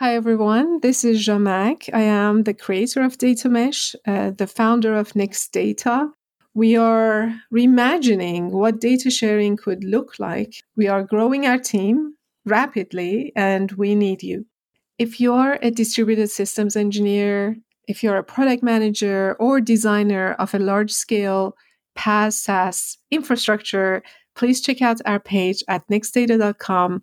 Hi, everyone. This is Zhamak. I am the creator of Data Mesh, uh, the founder of Next Data. We are reimagining what data sharing could look like. We are growing our team rapidly, and we need you. If you're a distributed systems engineer, if you're a product manager or designer of a large scale PaaS SaaS infrastructure, please check out our page at nextdata.com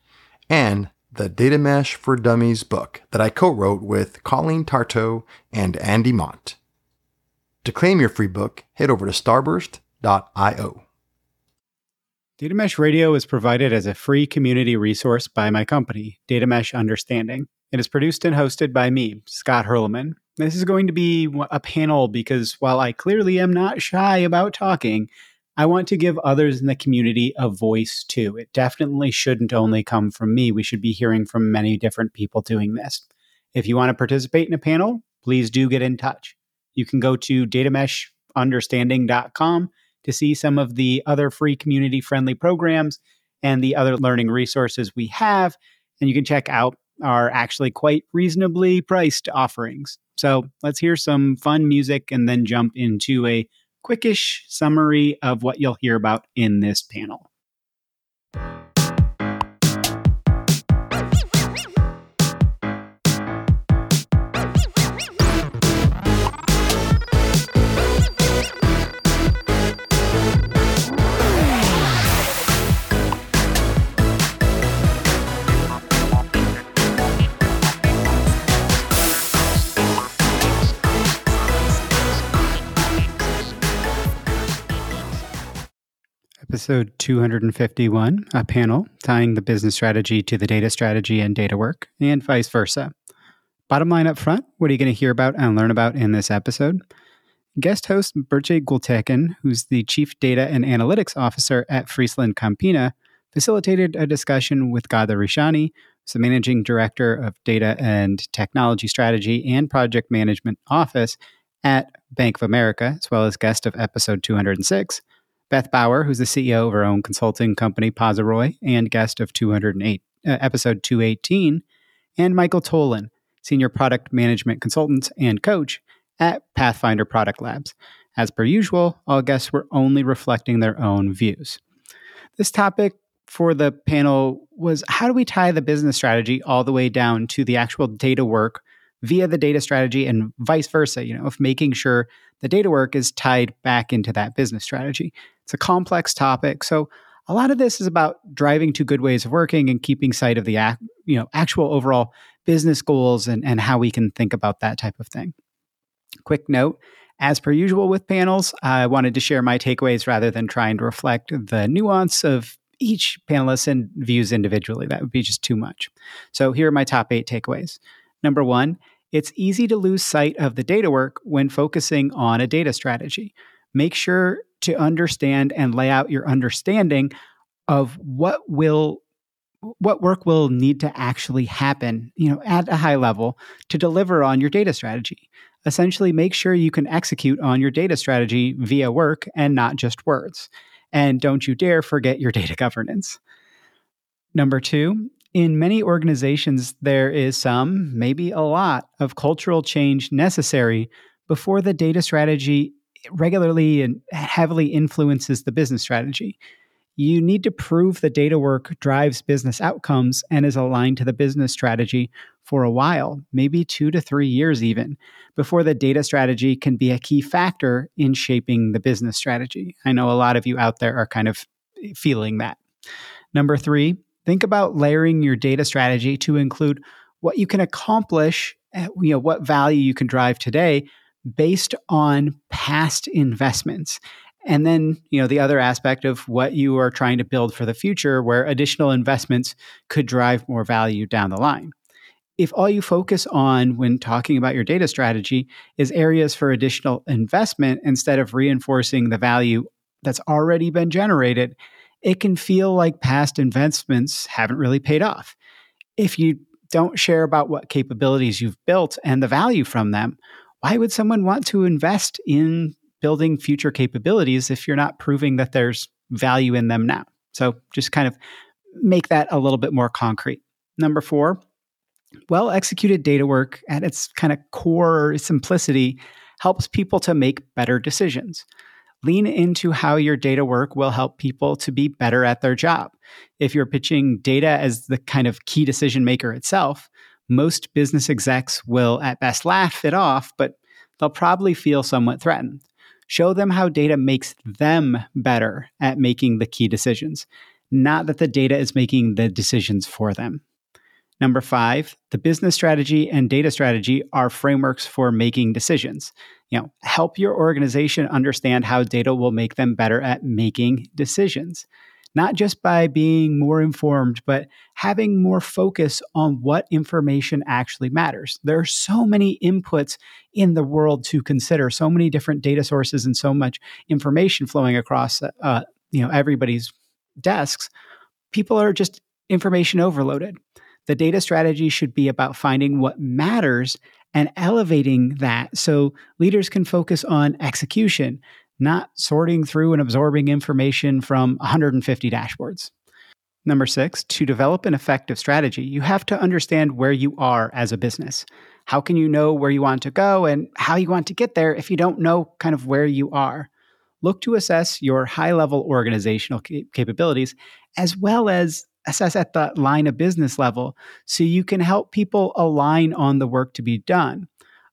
and the Data Mesh for Dummies book that I co wrote with Colleen Tartow and Andy Mott. To claim your free book, head over to starburst.io. Data Mesh Radio is provided as a free community resource by my company, Data Mesh Understanding. It is produced and hosted by me, Scott Hirleman. This is going to be a panel because while I clearly am not shy about talking, I want to give others in the community a voice too. It definitely shouldn't only come from me. We should be hearing from many different people doing this. If you want to participate in a panel, please do get in touch. You can go to datameshunderstanding.com to see some of the other free community friendly programs and the other learning resources we have. And you can check out our actually quite reasonably priced offerings. So let's hear some fun music and then jump into a quickish summary of what you'll hear about in this panel. Episode 251, a panel tying the business strategy to the data strategy and data work, and vice versa. Bottom line up front, what are you going to hear about and learn about in this episode? Guest host Burce Gültekin, who's the Chief Data and Analytics Officer at Friesland Campina, facilitated a discussion with Ghada Richani, who's the Managing Director of Data and Technology Strategy and Project Management Office at Bank of America, as well as guest of episode 206, Beth Bauer, who's the CEO of her own consulting company, Pozaroy, and guest of 208, uh, episode 218, and Michael Toland, senior product management consultant and coach at Pathfinder Product Labs. As per usual, all guests were only reflecting their own views. This topic for the panel was how do we tie the business strategy all the way down to the actual data work via the data strategy and vice versa, you know, of making sure the data work is tied back into that business strategy. It's a complex topic. So a lot of this is about driving to good ways of working and keeping sight of the you know actual overall business goals and, and how we can think about that type of thing. Quick note, as per usual with panels, I wanted to share my takeaways rather than trying to reflect the nuance of each panelist and views individually. That would be just too much. So here are my top eight takeaways. Number one, it's easy to lose sight of the data work when focusing on a data strategy. Make sure to understand and lay out your understanding of what will what work will need to actually happen, you know, at a high level to deliver on your data strategy. Essentially make sure you can execute on your data strategy via work and not just words. And don't you dare forget your data governance. Number 2, in many organizations, there is some, maybe a lot, of cultural change necessary before the data strategy regularly and heavily influences the business strategy. You need to prove the data work drives business outcomes and is aligned to the business strategy for a while, maybe two to three years even, before the data strategy can be a key factor in shaping the business strategy. I know a lot of you out there are kind of feeling that. Number three, think about layering your data strategy to include what you can accomplish, eh, you know, what value you can drive today based on past investments. And then, you know, the other aspect of what you are trying to build for the future where additional investments could drive more value down the line. if all you focus on when talking about your data strategy is areas for additional investment instead of reinforcing the value that's already been generated, it can feel like past investments haven't really paid off. If you don't share about what capabilities you've built and the value from them, why would someone want to invest in building future capabilities if you're not proving that there's value in them now? So just kind of make that a little bit more concrete. Number four, well executed data work at its kind of core simplicity helps people to make better decisions. Lean into how your data work will help people to be better at their job. If you're pitching data as the kind of key decision maker itself, most business execs will at best laugh it off, but they'll probably feel somewhat threatened. Show them how data makes them better at making the key decisions, not that the data is making the decisions for them. Number five, the business strategy and data strategy are frameworks for making decisions. You know, help your organization understand how data will make them better at making decisions. Not just by being more informed, but having more focus on what information actually matters. There are so many inputs in the world to consider, so many different data sources, and so much information flowing across, uh, you know, everybody's desks. People are just information overloaded. The data strategy should be about finding what matters and elevating that so leaders can focus on execution, not sorting through and absorbing information from 150 dashboards. Number six, to develop an effective strategy, you have to understand where you are as a business. How can you know where you want to go and how you want to get there if you don't know kind of where you are? Look to assess your high level organizational capabilities as well as assess at the line of business level so you can help people align on the work to be done.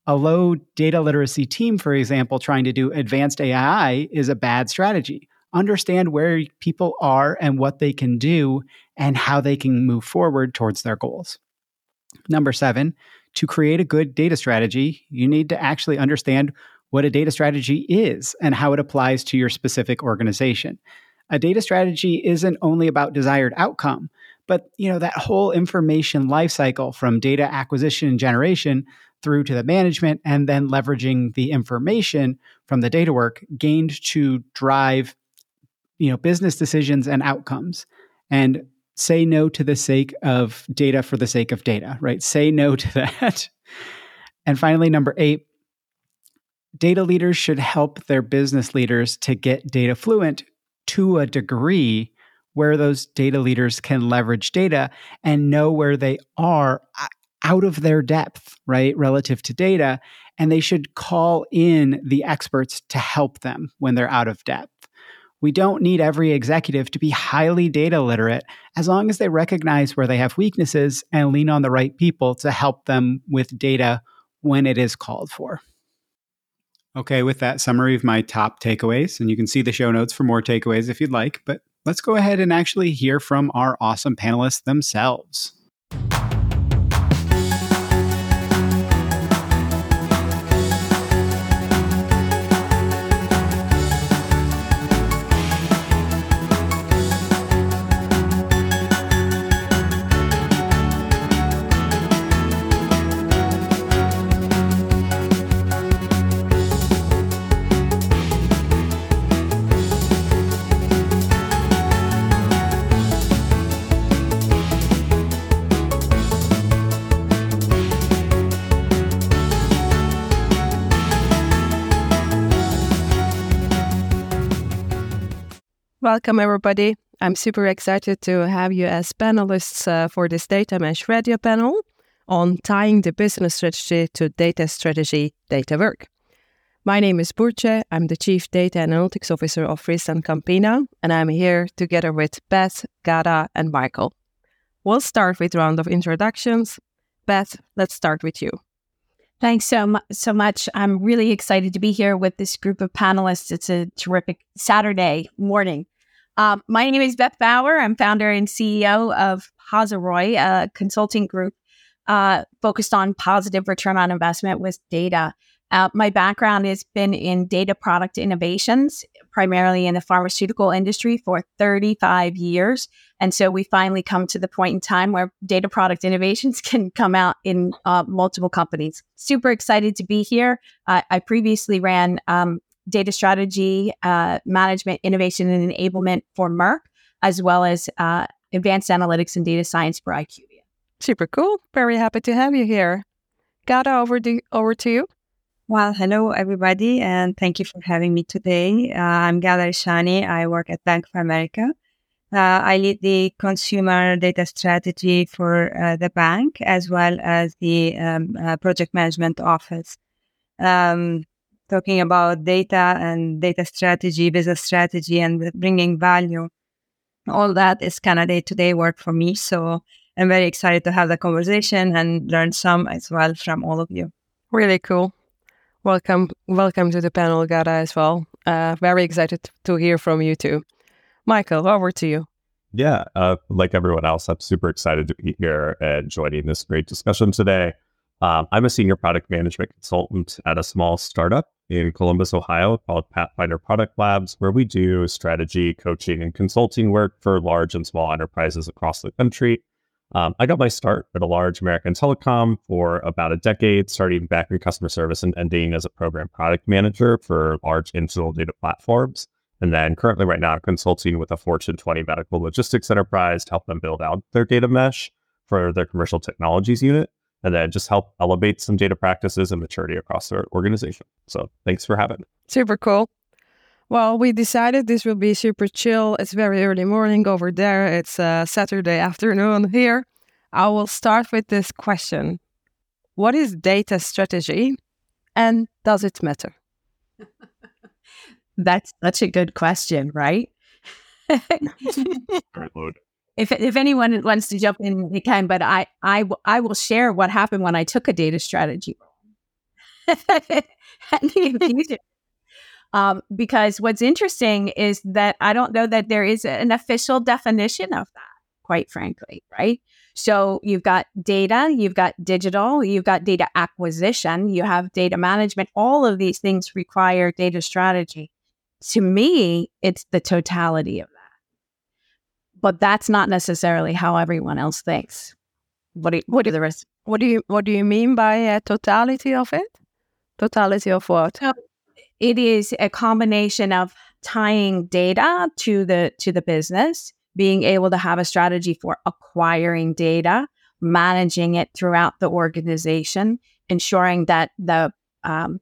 A low data literacy team, for example, trying to do advanced AI is a bad strategy. Understand where people are and what they can do and how they can move forward towards their goals. Number seven, to create a good data strategy, you need to actually understand what a data strategy is and how it applies to your specific organization a data strategy isn't only about desired outcome, but you know that whole information lifecycle from data acquisition and generation through to the management and then leveraging the information from the data work gained to drive you know business decisions and outcomes. And say no to the sake of data for the sake of data right? Say no to that. And finally number 8 data leaders should help their business leaders to get data fluent to a degree where those data leaders can leverage data and know where they are out of their depth, right, relative to data. And they should call in the experts to help them when they're out of depth. We don't need every executive to be highly data literate as long as they recognize where they have weaknesses and lean on the right people to help them with data when it is called for. Okay, with that summary of my top takeaways, and you can see the show notes for more takeaways if you'd like, but let's go ahead and actually hear from our awesome panelists themselves. Welcome, everybody. I'm super excited to have you as panelists uh, for this Data Mesh radio panel on tying the business strategy to data strategy, data work. My name is Burce. I'm the Chief Data Analytics Officer of Friesland Campina, and I'm here together with Beth, Ghada, and Michael. We'll start with a round of introductions. Beth, let's start with you. Thanks so, mu- so much. I'm really excited to be here with this group of panelists. It's a terrific Saturday morning um, my name is Beth Bauer. I'm founder and CEO of Posiroy, a consulting group uh, focused on positive return on investment with data. Uh, my background has been in data product innovations, primarily in the pharmaceutical industry for 35 years. And so we finally come to the point in time where data product innovations can come out in uh, multiple companies. Super excited to be here. Uh, I previously ran um, data strategy, uh, management, innovation, and enablement for Merck, as well as uh, advanced analytics and data science for IQVIA. Super cool. Very happy to have you here. Ghada, over, to, over to you. Well, hello, everybody, and thank you for having me today. Uh, I'm Ghada Richani. I work at Bank of America. Uh, I lead the consumer data strategy for uh, the bank as well as the um, uh, project management office. Um, talking about data and data strategy, business strategy, and bringing value. All that is kind of day to day work for me. So I'm very excited to have the conversation and learn some as well from all of you. Really cool. Welcome, welcome to the panel, Ghada, as well. Uh, very excited to hear from you too. Michael, over to you. Yeah, uh, like everyone else, I'm super excited to be here and joining this great discussion today. Um, I'm a senior product management consultant at a small startup in Columbus, Ohio called Pathfinder Product Labs, where we do strategy, coaching, and consulting work for large and small enterprises across the country. Um, I got my start at a large American telecom for about a decade, starting back in customer service and ending as a program product manager for large internal data platforms. And then currently, right now, consulting with a Fortune 20 medical logistics enterprise to help them build out their data mesh for their commercial technologies unit, and then just help elevate some data practices and maturity across their organization. So thanks for having me. Super cool. Well, we decided this will be super chill. It's very early morning over there. It's uh, Saturday afternoon here. I will start with this question What is data strategy and does it matter? That's such a good question, right? if if anyone wants to jump in, they can. But I I I will share what happened when I took a data strategy Um, because what's interesting is that I don't know that there is an official definition of that, quite frankly, right? So you've got data, you've got digital, you've got data acquisition, you have data management. All of these things require data strategy. To me, it's the totality of that. But that's not necessarily how everyone else thinks. What do you, what do the rest? What do you what do you mean by a totality of it? Totality of what? it is a combination of tying data to the to the business being able to have a strategy for acquiring data managing it throughout the organization ensuring that the um,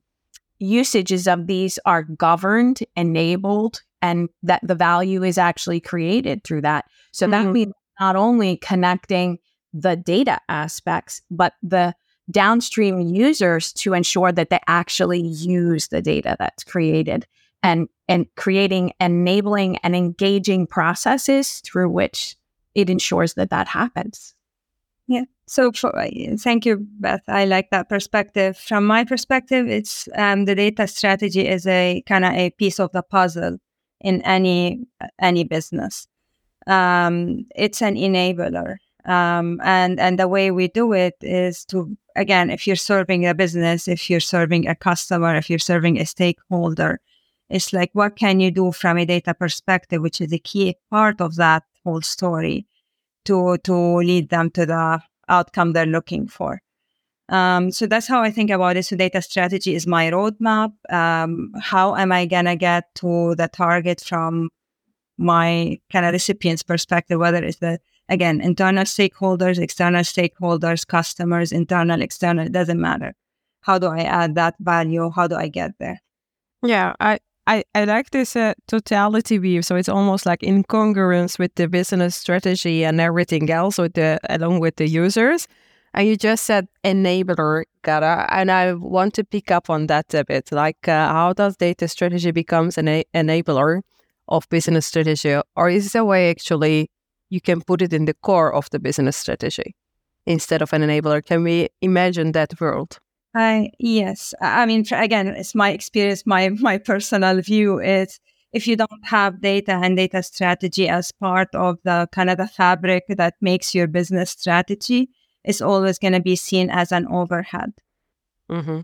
usages of these are governed enabled and that the value is actually created through that. So mm-hmm. that means not only connecting the data aspects but the downstream users to ensure that they actually use the data that's created and and creating enabling and engaging processes through which it ensures that that happens. Yeah. So for, thank you beth. I like that perspective. From my perspective it's um, the data strategy is a kind of a piece of the puzzle in any any business um, it's an enabler um, and and the way we do it is to again, if you're serving a business, if you're serving a customer, if you're serving a stakeholder, it's like what can you do from a data perspective, which is a key part of that whole story, to to lead them to the outcome they're looking for. Um, so that's how I think about it. So data strategy is my roadmap. Um, how am I gonna get to the target from my kind of recipient's perspective, whether it's the again, internal stakeholders, external stakeholders, customers, internal, external, it doesn't matter. How do I add that value? How do I get there? Yeah, I, I, I like this uh, totality view. So it's almost like incongruence with the business strategy and everything else with the along with the users. And you just said enabler, Ghada, and I want to pick up on that a bit. Like, uh, how does data strategy becomes an enabler of business strategy, or is there a way actually you can put it in the core of the business strategy instead of an enabler. Can we imagine that world? I yes. I mean, again, it's my experience. My my personal view is if you don't have data and data strategy as part of the kind of the fabric that makes your business strategy, it's always going to be seen as an overhead. Mm-hmm.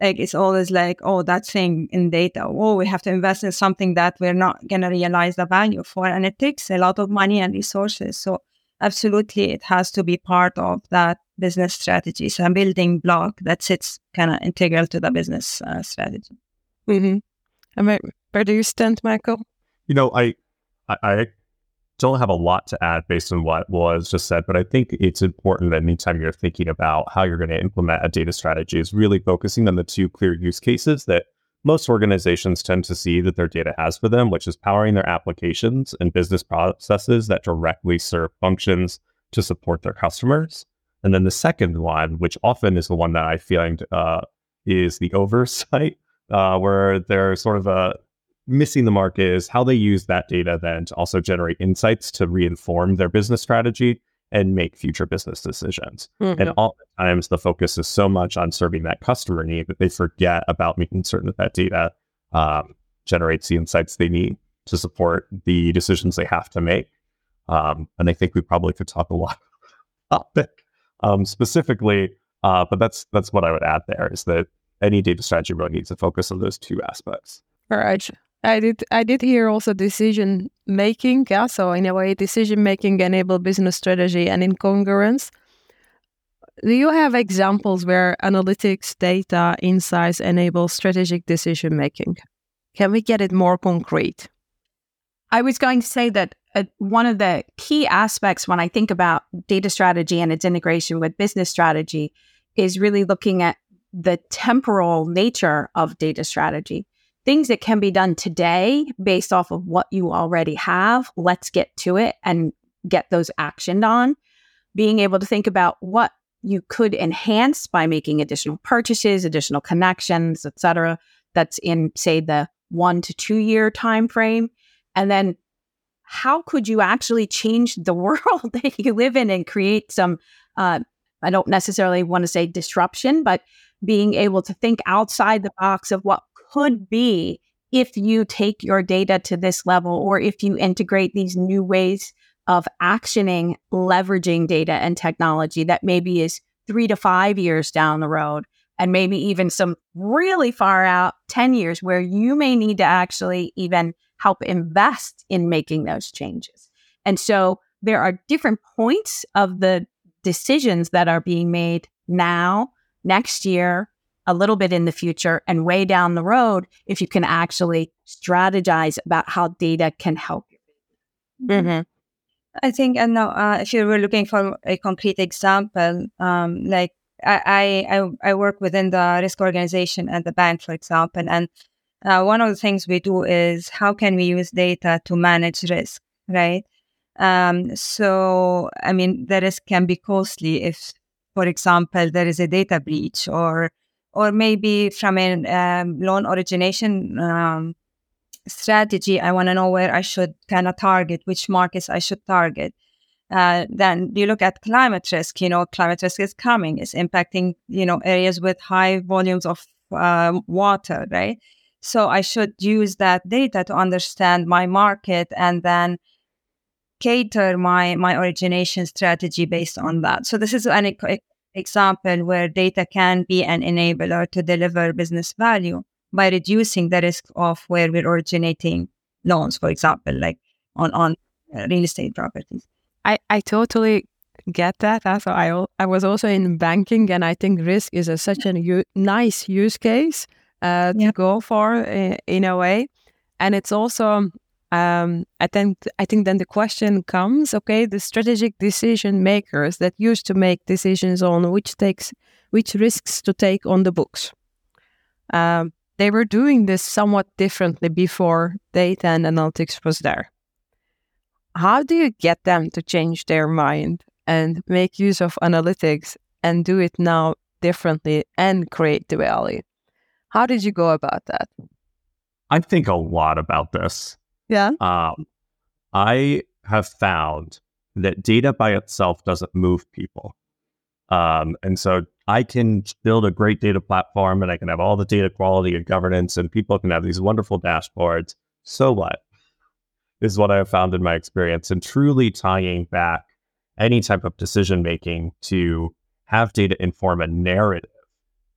like it's always like, oh, that thing in data. Oh, we have to invest in something that we're not gonna realize the value for, and it takes a lot of money and resources. So absolutely, it has to be part of that business strategy. So a building block that sits kind of integral to the business uh, strategy. Mm-hmm. And where do you stand, Michael? You know, I, I, I don't have a lot to add based on what was just said, but I think it's important that anytime you're thinking about how you're going to implement a data strategy is really focusing on the two clear use cases that most organizations tend to see that their data has for them, which is powering their applications and business processes that directly serve functions to support their customers. And then the second one, which often is the one that I find uh, is the oversight, uh, where they're sort of a missing the mark is how they use that data then to also generate insights to reinform their business strategy and make future business decisions. Mm-hmm. And oftentimes the focus is so much on serving that customer need that they forget about making certain that that data um, generates the insights they need to support the decisions they have to make. Um, and I think we probably could talk a lot about that um, specifically, uh, but that's that's what I would add there is that any data strategy really needs to focus on those two aspects. All right. I did I did hear also decision making. Yeah, so in a way, decision making enable business strategy and incongruence. Do you have examples where analytics, data, insights enable strategic decision making? Can we get it more concrete? I was going to say that uh, one of the key aspects when I think about data strategy and its integration with business strategy is really looking at the temporal nature of data strategy things that can be done today based off of what you already have. Let's get to it and get those actioned on. Being able to think about what you could enhance by making additional purchases, additional connections, etc. That's in say the 1 to 2 year time frame. And then how could you actually change the world that you live in and create some uh, I don't necessarily want to say disruption, but being able to think outside the box of what could be if you take your data to this level or if you integrate these new ways of actioning, leveraging data and technology that maybe is three to five years down the road, and maybe even some really far out 10 years where you may need to actually even help invest in making those changes. And so there are different points of the decisions that are being made now, next year, a little bit in the future and way down the road if you can actually strategize about how data can help you. Mm-hmm. I think, and now, uh, if you were looking for a concrete example, um, like I, I, I work within the risk organization at the bank, for example, and uh, one of the things we do is how can we use data to manage risk, right? Um, so, I mean, the risk can be costly if, for example, there is a data breach or or maybe from a um, loan origination um, strategy, I want to know where I should kind of target, which markets I should target. Uh, then you look at climate risk. You know, climate risk is coming. It's impacting you know areas with high volumes of uh, water, right? So I should use that data to understand my market and then cater my my origination strategy based on that. So this is an example where data can be an enabler to deliver business value by reducing the risk of where we're originating loans, for example, like on, on uh, real estate properties. I, I totally get that. So I, I was also in banking, and I think risk is a, such a u- nice use case uh, to yeah. go for in, in a way. And it's also um, I think I think then the question comes: Okay, the strategic decision makers that used to make decisions on which takes which risks to take on the books, um, they were doing this somewhat differently before data and analytics was there. How do you get them to change their mind and make use of analytics and do it now differently and create the value? How did you go about that? I think a lot about this. Yeah. Um, I have found that data by itself doesn't move people. Um, and so I can build a great data platform and I can have all the data quality and governance, and people can have these wonderful dashboards. So what? Is what I have found in my experience, and truly tying back any type of decision making to have data inform a narrative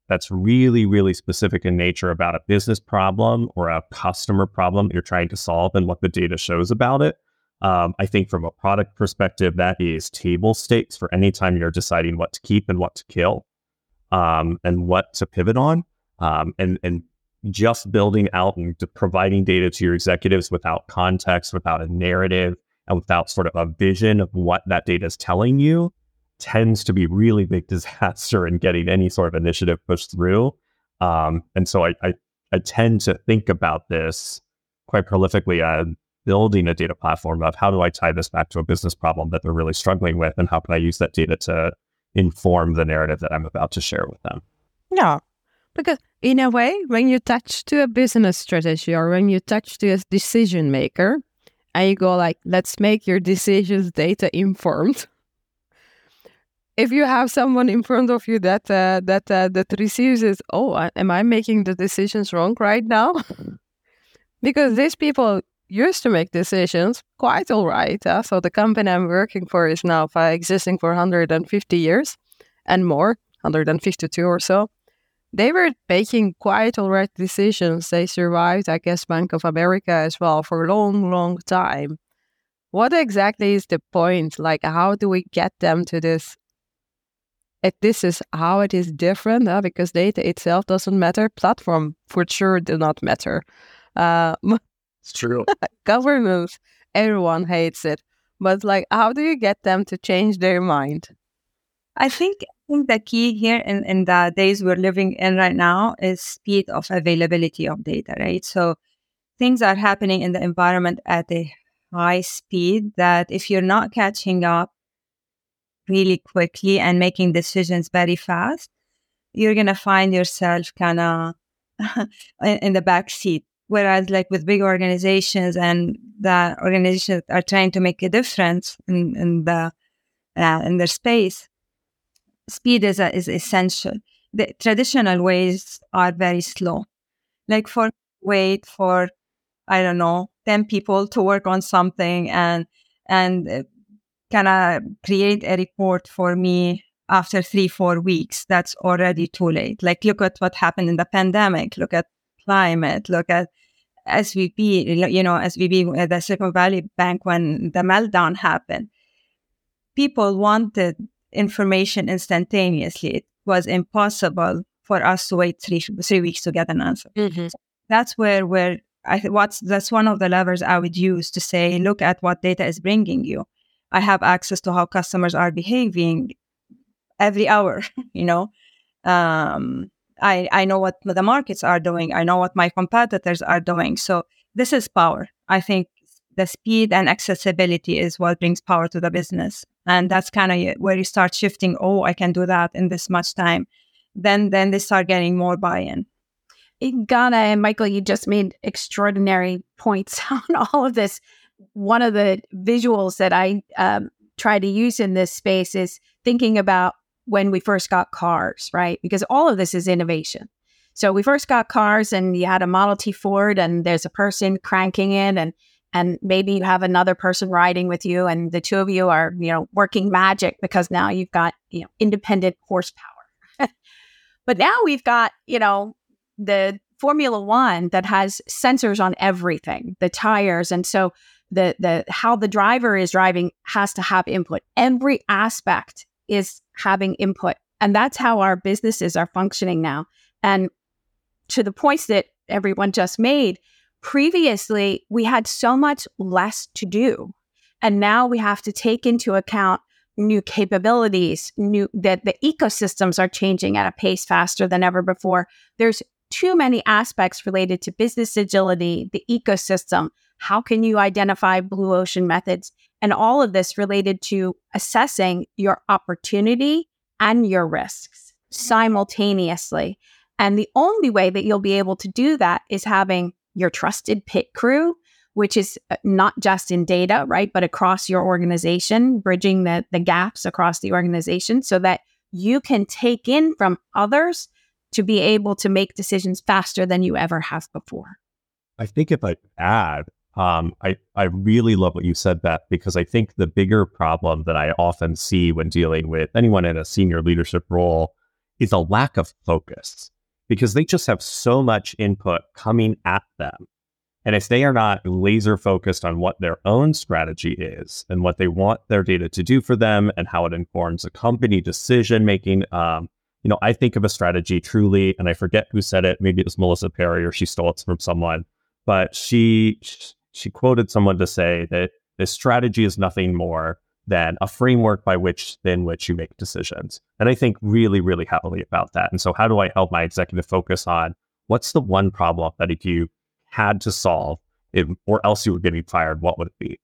that's really, really specific in nature about a business problem or a customer problem you're trying to solve and what the data shows about it. Um, I think from a product perspective, that is table stakes for any time you're deciding what to keep and what to kill um, and what to pivot on. Um, and, and just building out and providing data to your executives without context, without a narrative, and without sort of a vision of what that data is telling you tends to be really big disaster in getting any sort of initiative pushed through. Um, and so I, I, I tend to think about this quite prolifically as building a data platform of how do I tie this back to a business problem that they're really struggling with, and how can I use that data to inform the narrative that I'm about to share with them. Yeah, because in a way, when you touch to a business strategy or when you touch to a decision maker, and you go like, let's make your decisions data informed. if you have someone in front of you that uh, that uh, that receives it, oh, am I making the decisions wrong right now? because these people used to make decisions quite all right. Uh? So the company I'm working for is now existing for 150 years and more, 152 or so. They were making quite all right decisions. They survived, I guess, Bank of America as well for a long, long time. What exactly is the point? Like, how do we get them to this it, this is how it is different uh, because data itself doesn't matter. Platform for sure do not matter. Uh, it's true. governance, everyone hates it. But like, how do you get them to change their mind? I think I think the key here in, in the days we're living in right now is speed of availability of data, right? So things are happening in the environment at a high speed that if you're not catching up really quickly and making decisions very fast, you're going to find yourself kind of in the back seat. Whereas, like with big organizations and the organizations are trying to make a difference in, in the uh, in their space, speed is a, is essential. The traditional ways are very slow. Like for wait for I don't know ten people to work on something and and uh, kind of create a report for me after three, four weeks, that's already too late. Like, look at what happened in the pandemic, look at climate, look at SVB, you know, SVB, the Silicon Valley Bank, when the meltdown happened. People wanted information instantaneously. It was impossible for us to wait three, three weeks to get an answer. Mm-hmm. That's where, where I what's that's one of the levers I would use to say, look at what data is bringing you. I have access to how customers are behaving every hour, you know. Um, I, I know what the markets are doing. I know what my competitors are doing. So this is power. I think the speed and accessibility is what brings power to the business. And that's kind of where you start shifting, oh, I can do that in this much time. Then then they start getting more buy-in. In Ghada and Michael, you just made extraordinary points on all of this one of the visuals that I um, try to use in this space is thinking about when we first got cars, right? Because all of this is innovation. So we first got cars, and you had a Model T Ford, and there's a person cranking it, and and maybe you have another person riding with you, and the two of you are you know working magic because now you've got you know independent horsepower. but now we've got you know the Formula One that has sensors on everything, the tires, and so the the how the driver is driving has to have input. Every aspect is having input. And that's how our businesses are functioning now. And to the points that everyone just made, previously we had so much less to do. And now we have to take into account new capabilities, new that the ecosystems are changing at a pace faster than ever before. There's too many aspects related to business agility, the ecosystem, how can you identify blue ocean methods? And all of this related to assessing your opportunity and your risks simultaneously. And the only way that you'll be able to do that is having your trusted pit crew, which is uh, not just in data, right, but across your organization, bridging the, the gaps across the organization so that you can take in from others to be able to make decisions faster than you ever have before. I think if I add, um, I, I really love what you said, Beth, because I think the bigger problem that I often see when dealing with anyone in a senior leadership role is a lack of focus because they just have so much input coming at them. And if they are not laser focused on what their own strategy is and what they want their data to do for them and how it informs a company decision making, um, you know, I think of a strategy truly, and I forget who said it. Maybe it was Melissa Perri or she stole it from someone, but she she quoted someone to say that this strategy is nothing more than a framework by which in which you make decisions. And I think really, really heavily about that. And so how do I help my executive focus on what's the one problem that if you had to solve it, or else you were getting fired, what would it be?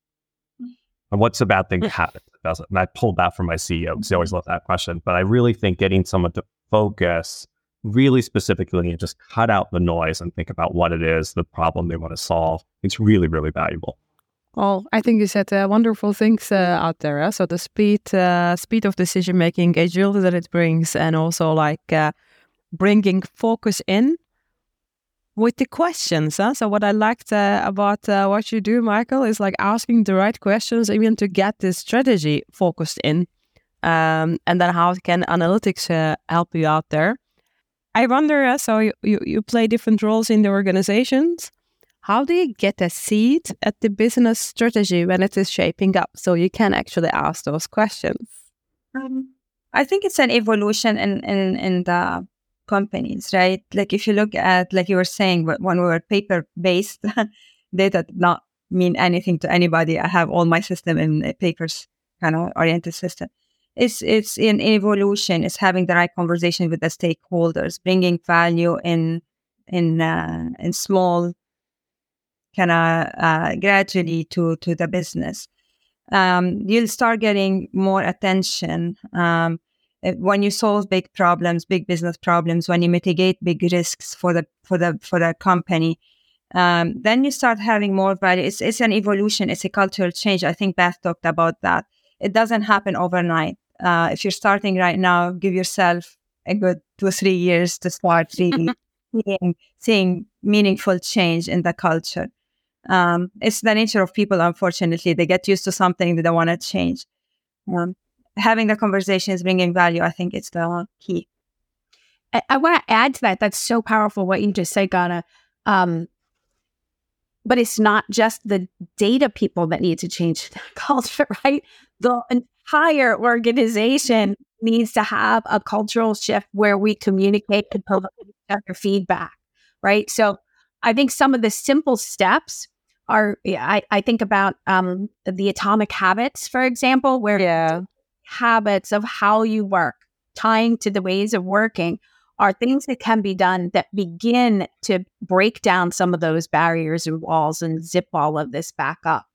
Mm. And what's a bad thing to happen that doesn't? And I pulled that from my CEO because he always mm-hmm. loved that question. But I really think getting someone to focus really specifically and just cut out the noise and think about what it is, the problem they want to solve, it's really, really valuable. Well, I think you said uh, wonderful things uh, out there. Uh? So the speed, uh, speed of decision making, agility that it brings, and also like uh, bringing focus in with the questions. So what I liked uh, about uh, what you do, Michael, is like asking the right questions, even to get this strategy focused in, um, and then how can analytics help you out there? I wonder. Uh, so you, you you play different roles in the organizations. How do you get a seat at the business strategy when it is shaping up, so you can actually ask those questions? Um, I think it's an evolution in in in the companies, right? Like if you look at, like you were saying, when we were paper based, data did not mean anything to anybody. I have all my system in a papers kind of oriented system. It's it's in evolution. It's having the right conversation with the stakeholders, bringing value in in uh, in small kind of uh, gradually to to the business. Um, you'll start getting more attention. Um, uh, when you solve big problems, big business problems, when you mitigate big risks for the for the for the company, um, then you start having more value. It's it's an evolution. It's a cultural change. I think Beth talked about that. It doesn't happen overnight. Uh, if you're starting right now, give yourself a good two or three years to start really seeing, seeing meaningful change in the culture. Um, it's the nature of people. Unfortunately, they get used to something they don't want to change. Um, having the conversations, bringing value. I think it's the key. I, I want to add to that. That's so powerful what you just said, Ghada. Um, but it's not just the data people that need to change the culture, right? The entire organization needs to have a cultural shift where we communicate and provide feedback, right? So I think some of the simple steps are, I, I think about um, the atomic habits, for example, where yeah habits of how you work, tying to the ways of working, are things that can be done that begin to break down some of those barriers and walls and zip all of this back up.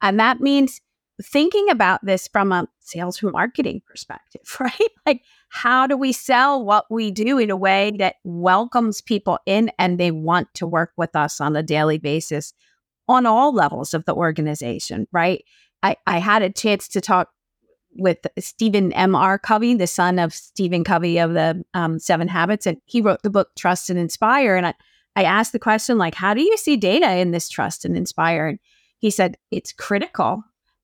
And that means thinking about this from a sales and marketing perspective, right? Like, how do we sell what we do in a way that welcomes people in and they want to work with us on a daily basis on all levels of the organization, right? I, I had a chance to talk with Stephen M. R. Covey, the son of Stephen Covey of the um, Seven Habits, and he wrote the book Trust and Inspire. And I, I asked the question like, how do you see data in this Trust and Inspire? And he said it's critical.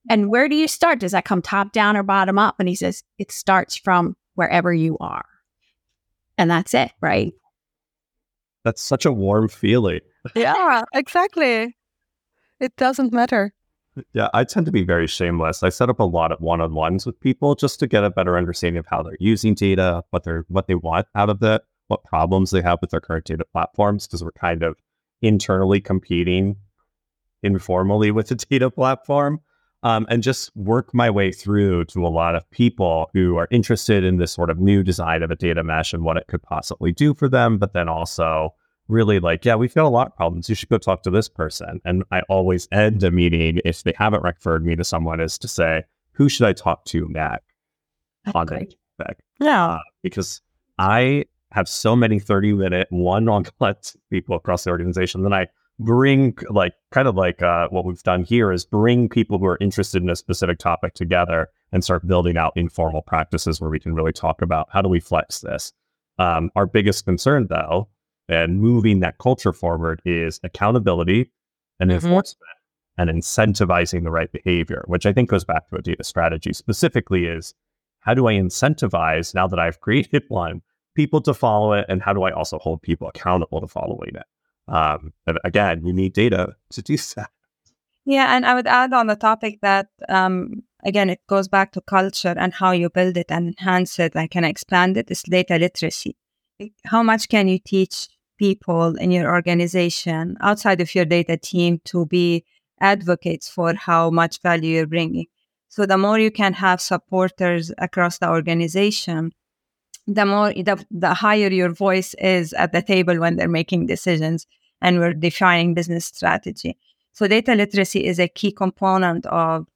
And where do you start? Does that come top down or bottom up? And he says it starts from wherever you are, and that's it, right? That's such a warm feeling. yeah, exactly. It doesn't matter. Yeah, I tend to be very shameless. I set up a lot of one-on-ones with people just to get a better understanding of how they're using data, what they're what they want out of it, what problems they have with their current data platforms, because we're kind of internally competing informally with the data platform. Um, and just work my way through to a lot of people who are interested in this sort of new design of a data mesh and what it could possibly do for them, but then also really like, yeah, we've got a lot of problems. You should go talk to this person. And I always end a meeting if they haven't referred me to someone is to say, who should I talk to next on that topic? Yeah. Uh, because I have so many 30 minute one on one people across the organization. Then I bring like kind of like uh, what we've done here is bring people who are interested in a specific topic together and start building out informal practices where we can really talk about how do we flex this. Um, our biggest concern though and moving that culture forward is accountability and mm-hmm. enforcement and incentivizing the right behavior, which I think goes back to a data strategy specifically is how do I incentivize now that I've created one people to follow it, and how do I also hold people accountable to following it? Um, and again, you need data to do that. Yeah, and I would add on the topic that um, again, it goes back to culture and how you build it and enhance it and can expand it is data literacy. How much can you teach people in your organization outside of your data team to be advocates for how much value you're bringing? So the more you can have supporters across the organization, the more the, the higher your voice is at the table when they're making decisions and we're defining business strategy. So data literacy is a key component of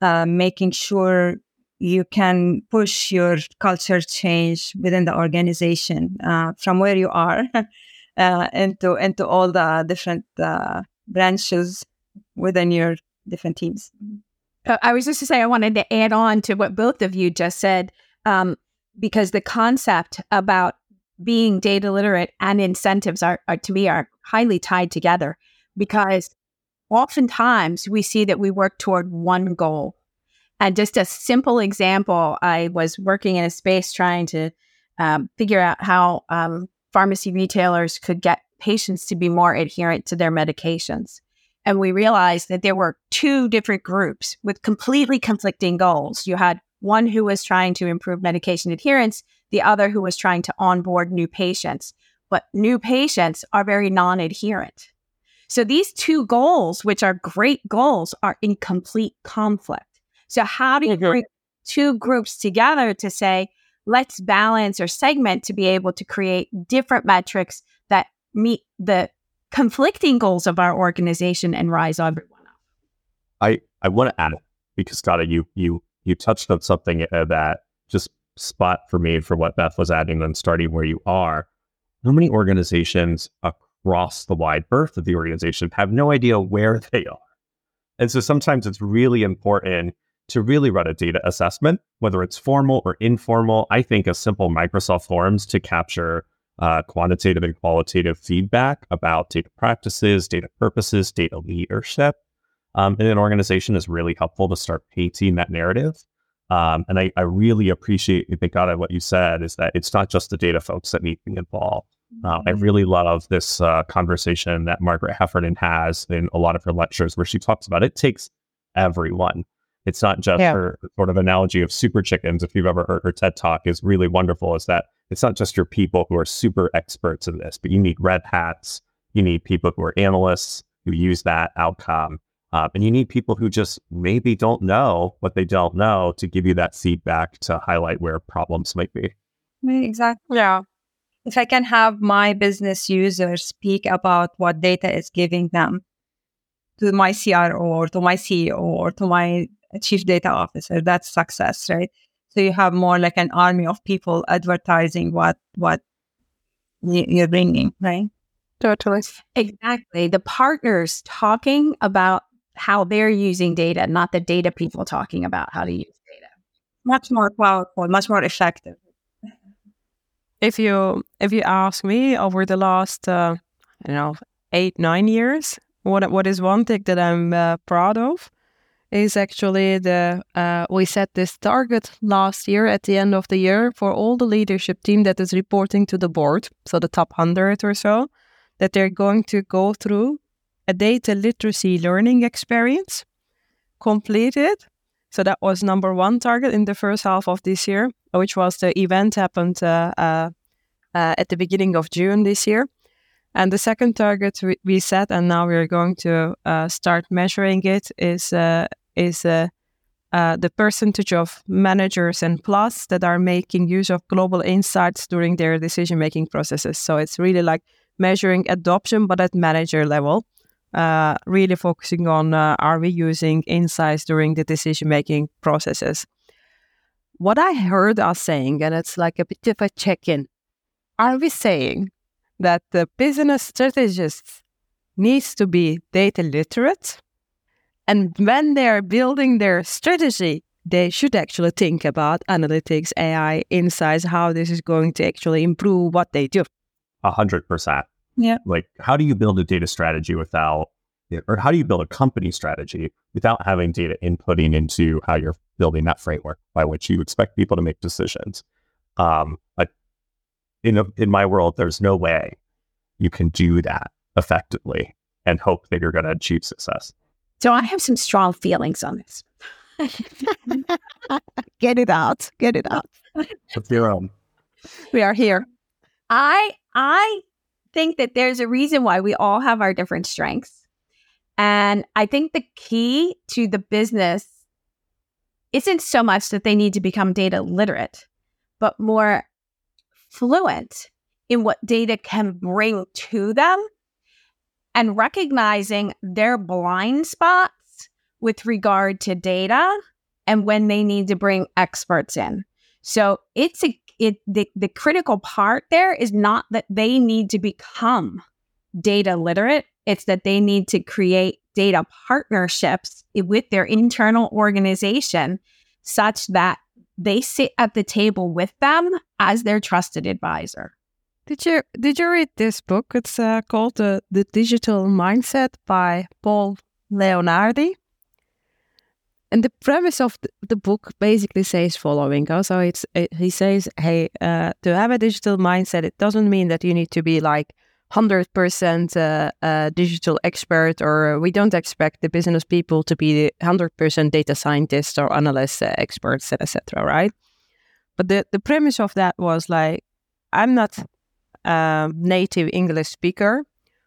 uh, making sure you can push your culture change within the organization uh, from where you are uh, into into all the different uh, branches within your different teams. Uh, I was just to say I wanted to add on to what both of you just said um, because the concept about being data literate and incentives are, are to me are highly tied together because oftentimes we see that we work toward one goal. And just a simple example, I was working in a space trying to um, figure out how um, pharmacy retailers could get patients to be more adherent to their medications. And we realized that there were two different groups with completely conflicting goals. You had one who was trying to improve medication adherence, the other who was trying to onboard new patients. But new patients are very non adherent. So these two goals, which are great goals, are in complete conflict. So how do you bring two groups together to say, let's balance or segment to be able to create different metrics that meet the conflicting goals of our organization and rise everyone up? I, I want to add because Scott, you you you touched on something uh, that just spot for me for what Beth was adding and starting where you are. How many organizations across the wide berth of the organization have no idea where they are. And so sometimes it's really important to really run a data assessment, whether it's formal or informal. I think a simple Microsoft Forms to capture uh, quantitative and qualitative feedback about data practices, data purposes, data leadership um, in an organization is really helpful to start painting that narrative. Um, and I, I, really appreciate, I think, out of what you said is that it's not just the data folks that need to be involved. Uh, I really love this uh, conversation that Margaret Heffernan has in a lot of her lectures where she talks about it takes everyone. It's not just yeah. her sort of analogy of super chickens. If you've ever heard her TED talk, is really wonderful. Is that it's not just your people who are super experts in this, but you need red hats. You need people who are analysts who use that outcome. Uh, and you need people who just maybe don't know what they don't know to give you that feedback to highlight where problems might be. Exactly. Yeah if I can have my business users speak about what data is giving them to my CRO or to my CEO or to my chief data officer, that's success, right? So you have more like an army of people advertising what what you're bringing, right? Totally. Exactly. The partners talking about how they're using data, not the data people talking about how to use data. Much more powerful, much more effective if you if you ask me over the last uh, I don't know eight nine years, what what is one thing that I'm uh, proud of is actually the uh, we set this target last year at the end of the year for all the leadership team that is reporting to the board, so the top hundred or so, that they're going to go through a data literacy learning experience, completed. So that was number one target in the first half of this year which was the event happened uh, uh, uh, at the beginning of June this year. And the second target we, set, and now we're going to start measuring it, is is uh, the percentage of managers and plus that are making use of global insights during their decision making processes. So it's really like measuring adoption, but at manager level, uh, really focusing on uh, are we using insights during the decision making processes what I heard us saying, and it's like a bit of a check in, are we saying that the business strategists needs to be data literate? And when they are building their strategy, they should actually think about analytics, AI, insights, how this is going to actually improve what they do. A hundred percent. Yeah. Like, how do you build a data strategy without, or how do you build a company strategy without having data inputting into how you're building that framework by which you expect people to make decisions. Um, in a, in my world, there's no way you can do that effectively and hope that you're going to achieve success. So I have some strong feelings on this. Get it out. Get it out. It's your own. We are here. I I think that there's a reason why we all have our different strengths. And I think the key to the business isn't so much that they need to become data literate, but more fluent in what data can bring to them and recognizing their blind spots with regard to data and when they need to bring experts in. So it's a it the, the critical part there is not that they need to become data literate, it's that they need to create data partnerships with their internal organization such that they sit at the table with them as their trusted advisor. Did you did you read this book? It's uh, called the the Digital Mindset by Paul Leonardi. And the premise of the, book basically says following. Also, it's it, he says, hey, uh, to have a digital mindset, it doesn't mean that you need to be like hundred percent uh, uh, digital expert, or we don't expect the business people to be hundred percent data scientists or analysts, uh, experts, etc. Right? But the the premise of that was like, I'm not a native English speaker.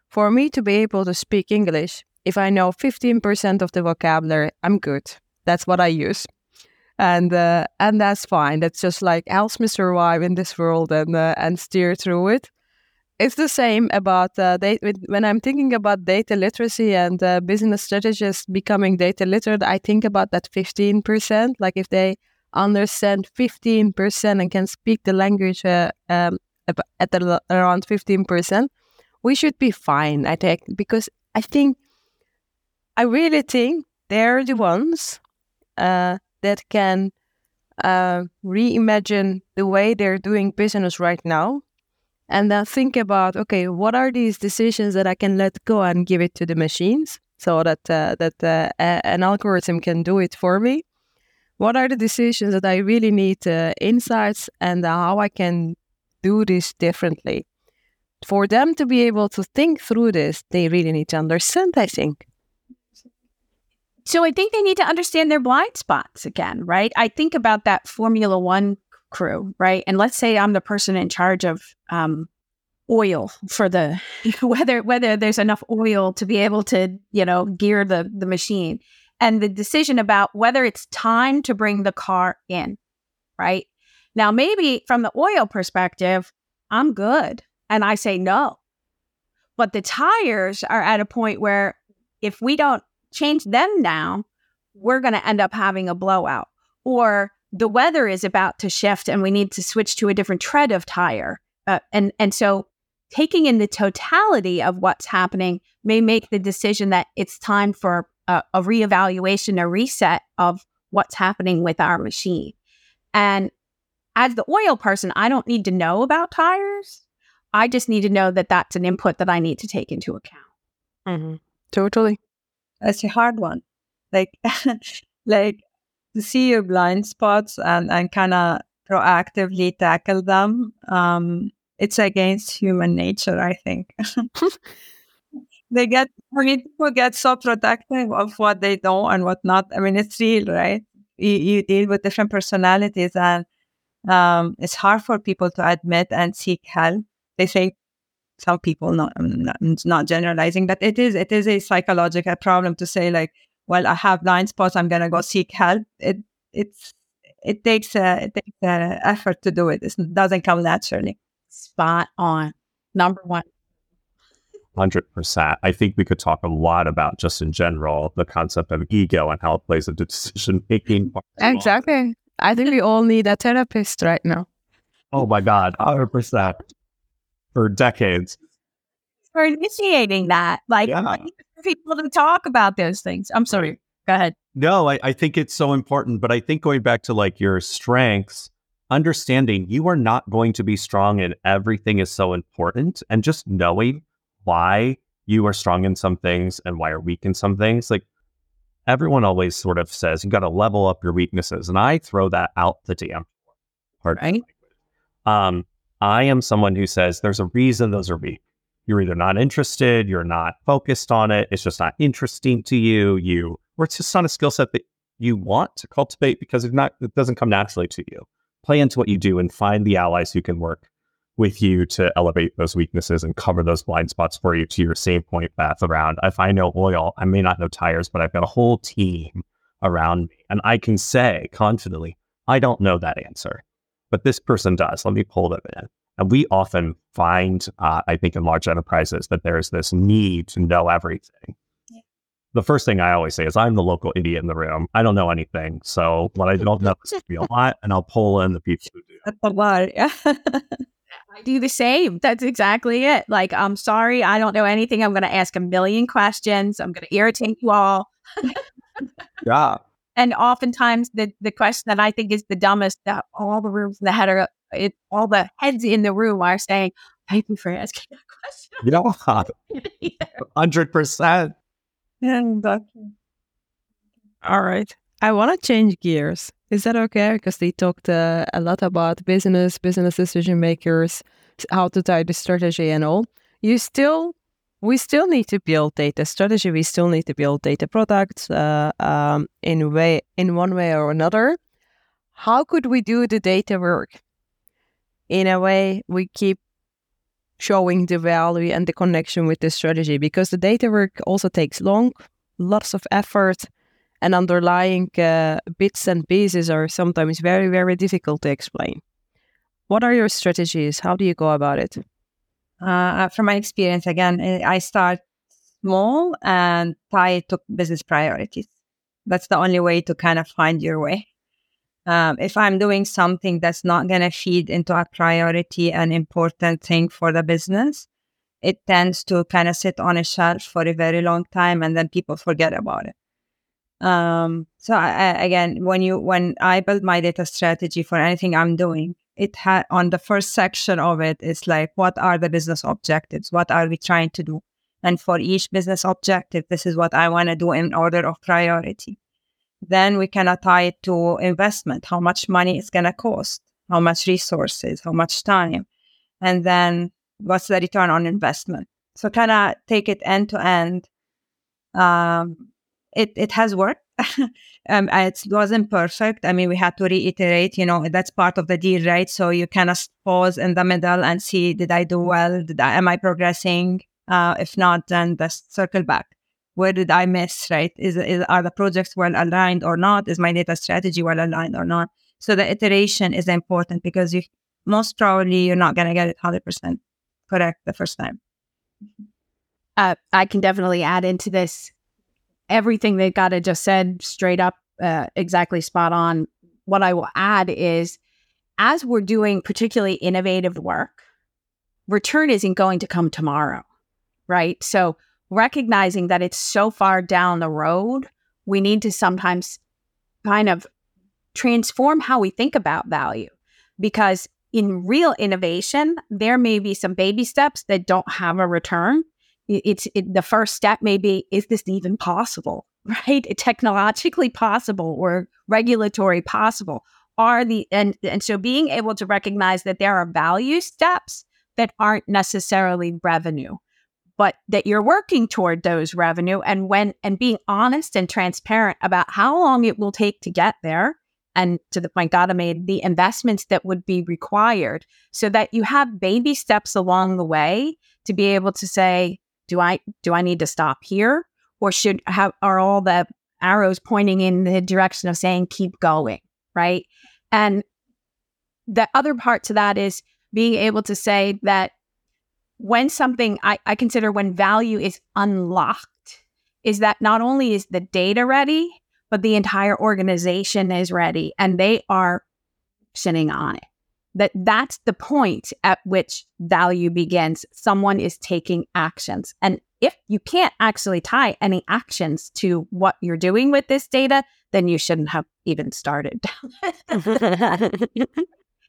For me to be able to speak English, if I know 15% of the vocabulary, I'm good that's what I use. And uh, and that's fine. That's just like helps me survive in this world and uh, and steer through it. It's the same about uh, data, when I'm thinking about data literacy and uh, business strategists becoming data literate. I think about that fifteen percent. Like if they understand fifteen percent and can speak the language uh, um, at the, around fifteen percent, we should be fine. I think because I think I really think they're the ones uh, that can uh, reimagine the way they're doing business right now and then think about okay what are these decisions that i can let go and give it to the machines so that uh, that uh, an algorithm can do it for me what are the decisions that i really need uh, insights and how i can do this differently for them to be able to think through this they really need to understand i think so I think they need to understand their blind spots again, right? I think about that Formula One crew, right? And let's say I'm the person in charge of um, oil for the whether whether there's enough oil to be able to you know gear the the machine, and the decision about whether it's time to bring the car in, right? Now maybe from the oil perspective, I'm good, and I say no, but the tires are at a point where if we don't change them now, we're going to end up having a blowout. Or the weather is about to shift and we need to switch to a different tread of tire. Uh, and, and so taking in the totality of what's happening may make the decision that it's time for a, a reevaluation, a reset of what's happening with our machine. And as the oil person, I don't need to know about tires. I just need to know that that's an input that I need to take into account. Mm-hmm. Totally That's a hard one. Like, like to see your blind spots and, and kind of proactively tackle them. Um, it's against human nature, I think. they get, I mean, people get so protective of what they know and what not. I mean, it's real, right? You, you deal with different personalities and um, it's hard for people to admit and seek help. They say some people not, not not generalizing that it is it is a psychological problem to say like well i have blind spots i'm gonna go seek help it it's it takes a it takes a effort to do it it doesn't come naturally spot on number one 100%. I think we could talk a lot about just in general the concept of ego and how it plays into decision making. Exactly. I think we all need a therapist right now. Oh my God, 100% for decades. For initiating that, like yeah. people to talk about those things. I'm sorry. Go ahead. No, I, I think it's so important. But I think going back to like your strengths, understanding you are not going to be strong in everything is so important. And just knowing why you are strong in some things and why you're weak in some things. Like everyone always sort of says you got to level up your weaknesses. And I throw that out the damn part. Right. Um, I am someone who says there's a reason those are weak. You're either not interested, you're not focused on it, it's just not interesting to you, you or it's just not a skill set that you want to cultivate because it's not it doesn't come naturally to you. Play into what you do and find the allies who can work with you to elevate those weaknesses and cover those blind spots for you to your same point path around if I know oil, I may not know tires, but I've got a whole team around me. And I can say confidently, I don't know that answer, but this person does. Let me pull them in. And we often find, uh, I think, in large enterprises that there's this need to know everything. The first thing I always say is, I'm the local idiot in the room. I don't know anything. So what I don't know is to be a lot, and I'll pull in the people who do. That's a lot. Yeah. I do the same. That's exactly it. Like, I'm sorry, I don't know anything. I'm going to ask a million questions. I'm going to irritate you all. yeah. And oftentimes, the the question that I think is the dumbest that all the rooms in the head are, it, all the heads in the room are saying, "Thank you for asking that question." You know, hundred percent. And, exactly. All right. I want to change gears. Is that okay? Because they talked uh, a lot about business, business decision makers, how to tie the strategy and all. You still, we still need to build data strategy. We still need to build data products uh, um, in way, in one way or another. How could we do the data work? In a way, we keep showing the value and the connection with the strategy because the data work also takes long, lots of effort and underlying uh, bits and pieces are sometimes very, very difficult to explain. What are your strategies? How do you go about it? Uh, from my experience, again, I start small and tie it to business priorities. That's the only way to kind of find your way. Um, if I'm doing something that's not going to feed into a priority and important thing for the business, it tends to kind of sit on a shelf for a very long time and then people forget about it. Um, so I, again, when you when I build my data strategy for anything I'm doing, it had on the first section of it is like what are the business objectives? What are we trying to do? And for each business objective, this is what I want to do in order of priority. Then we can tie it to investment, how much money it's going to cost, how much resources, how much time, and then what's the return on investment. So kind of take it end to end. Um, it it has worked. um, it wasn't perfect. I mean, we had to reiterate. You know, that's part of the deal, right? So you kind of pause in the middle and see: Did I do well? Did I, am I progressing? Uh, if not, then just circle back. Where did I miss? Right? Is, is are the projects well aligned or not? Is my data strategy well aligned or not? So the iteration is important because you most probably you're not going to get it hundred percent correct the first time. Uh, I can definitely add into this everything that Ghada just said straight up, uh, exactly spot on. What I will add is as we're doing particularly innovative work, return isn't going to come tomorrow, right? So recognizing that it's so far down the road, we need to sometimes kind of transform how we think about value because in real innovation, there may be some baby steps that don't have a return it's it, the first step may be is this even possible right? Technologically possible or regulatory possible. Are the and and so being able to recognize that there are value steps that aren't necessarily revenue but that you're working toward those revenue and when and being honest and transparent about how long it will take to get there and to the point Ghada made, the investments that would be required so that you have baby steps along the way to be able to say, do I do I need to stop here or should have are all the arrows pointing in the direction of saying keep going, right? And the other part to that is being able to say that when something I, I consider when value is unlocked is that not only is the data ready, but the entire organization is ready and they are sitting on it that that's the point at which value begins. Someone is taking actions. And if you can't actually tie any actions to what you're doing with this data, then you shouldn't have even started. it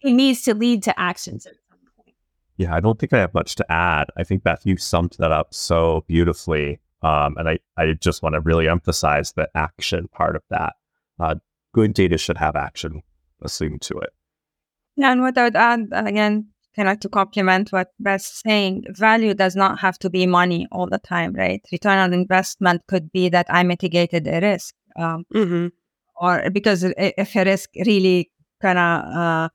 needs to lead to actions at some point. Yeah, I don't think I have much to add. I think Beth, you summed that up so beautifully. Um, and I, I just want to really emphasize the action part of that. Uh, good data should have action assumed to it. Yeah, and what I would add again kind of to complement what Beth's saying, value does not have to be money all the time, right? Return on investment could be that I mitigated a risk. Um, Mm-hmm. or because if a risk really kind of uh,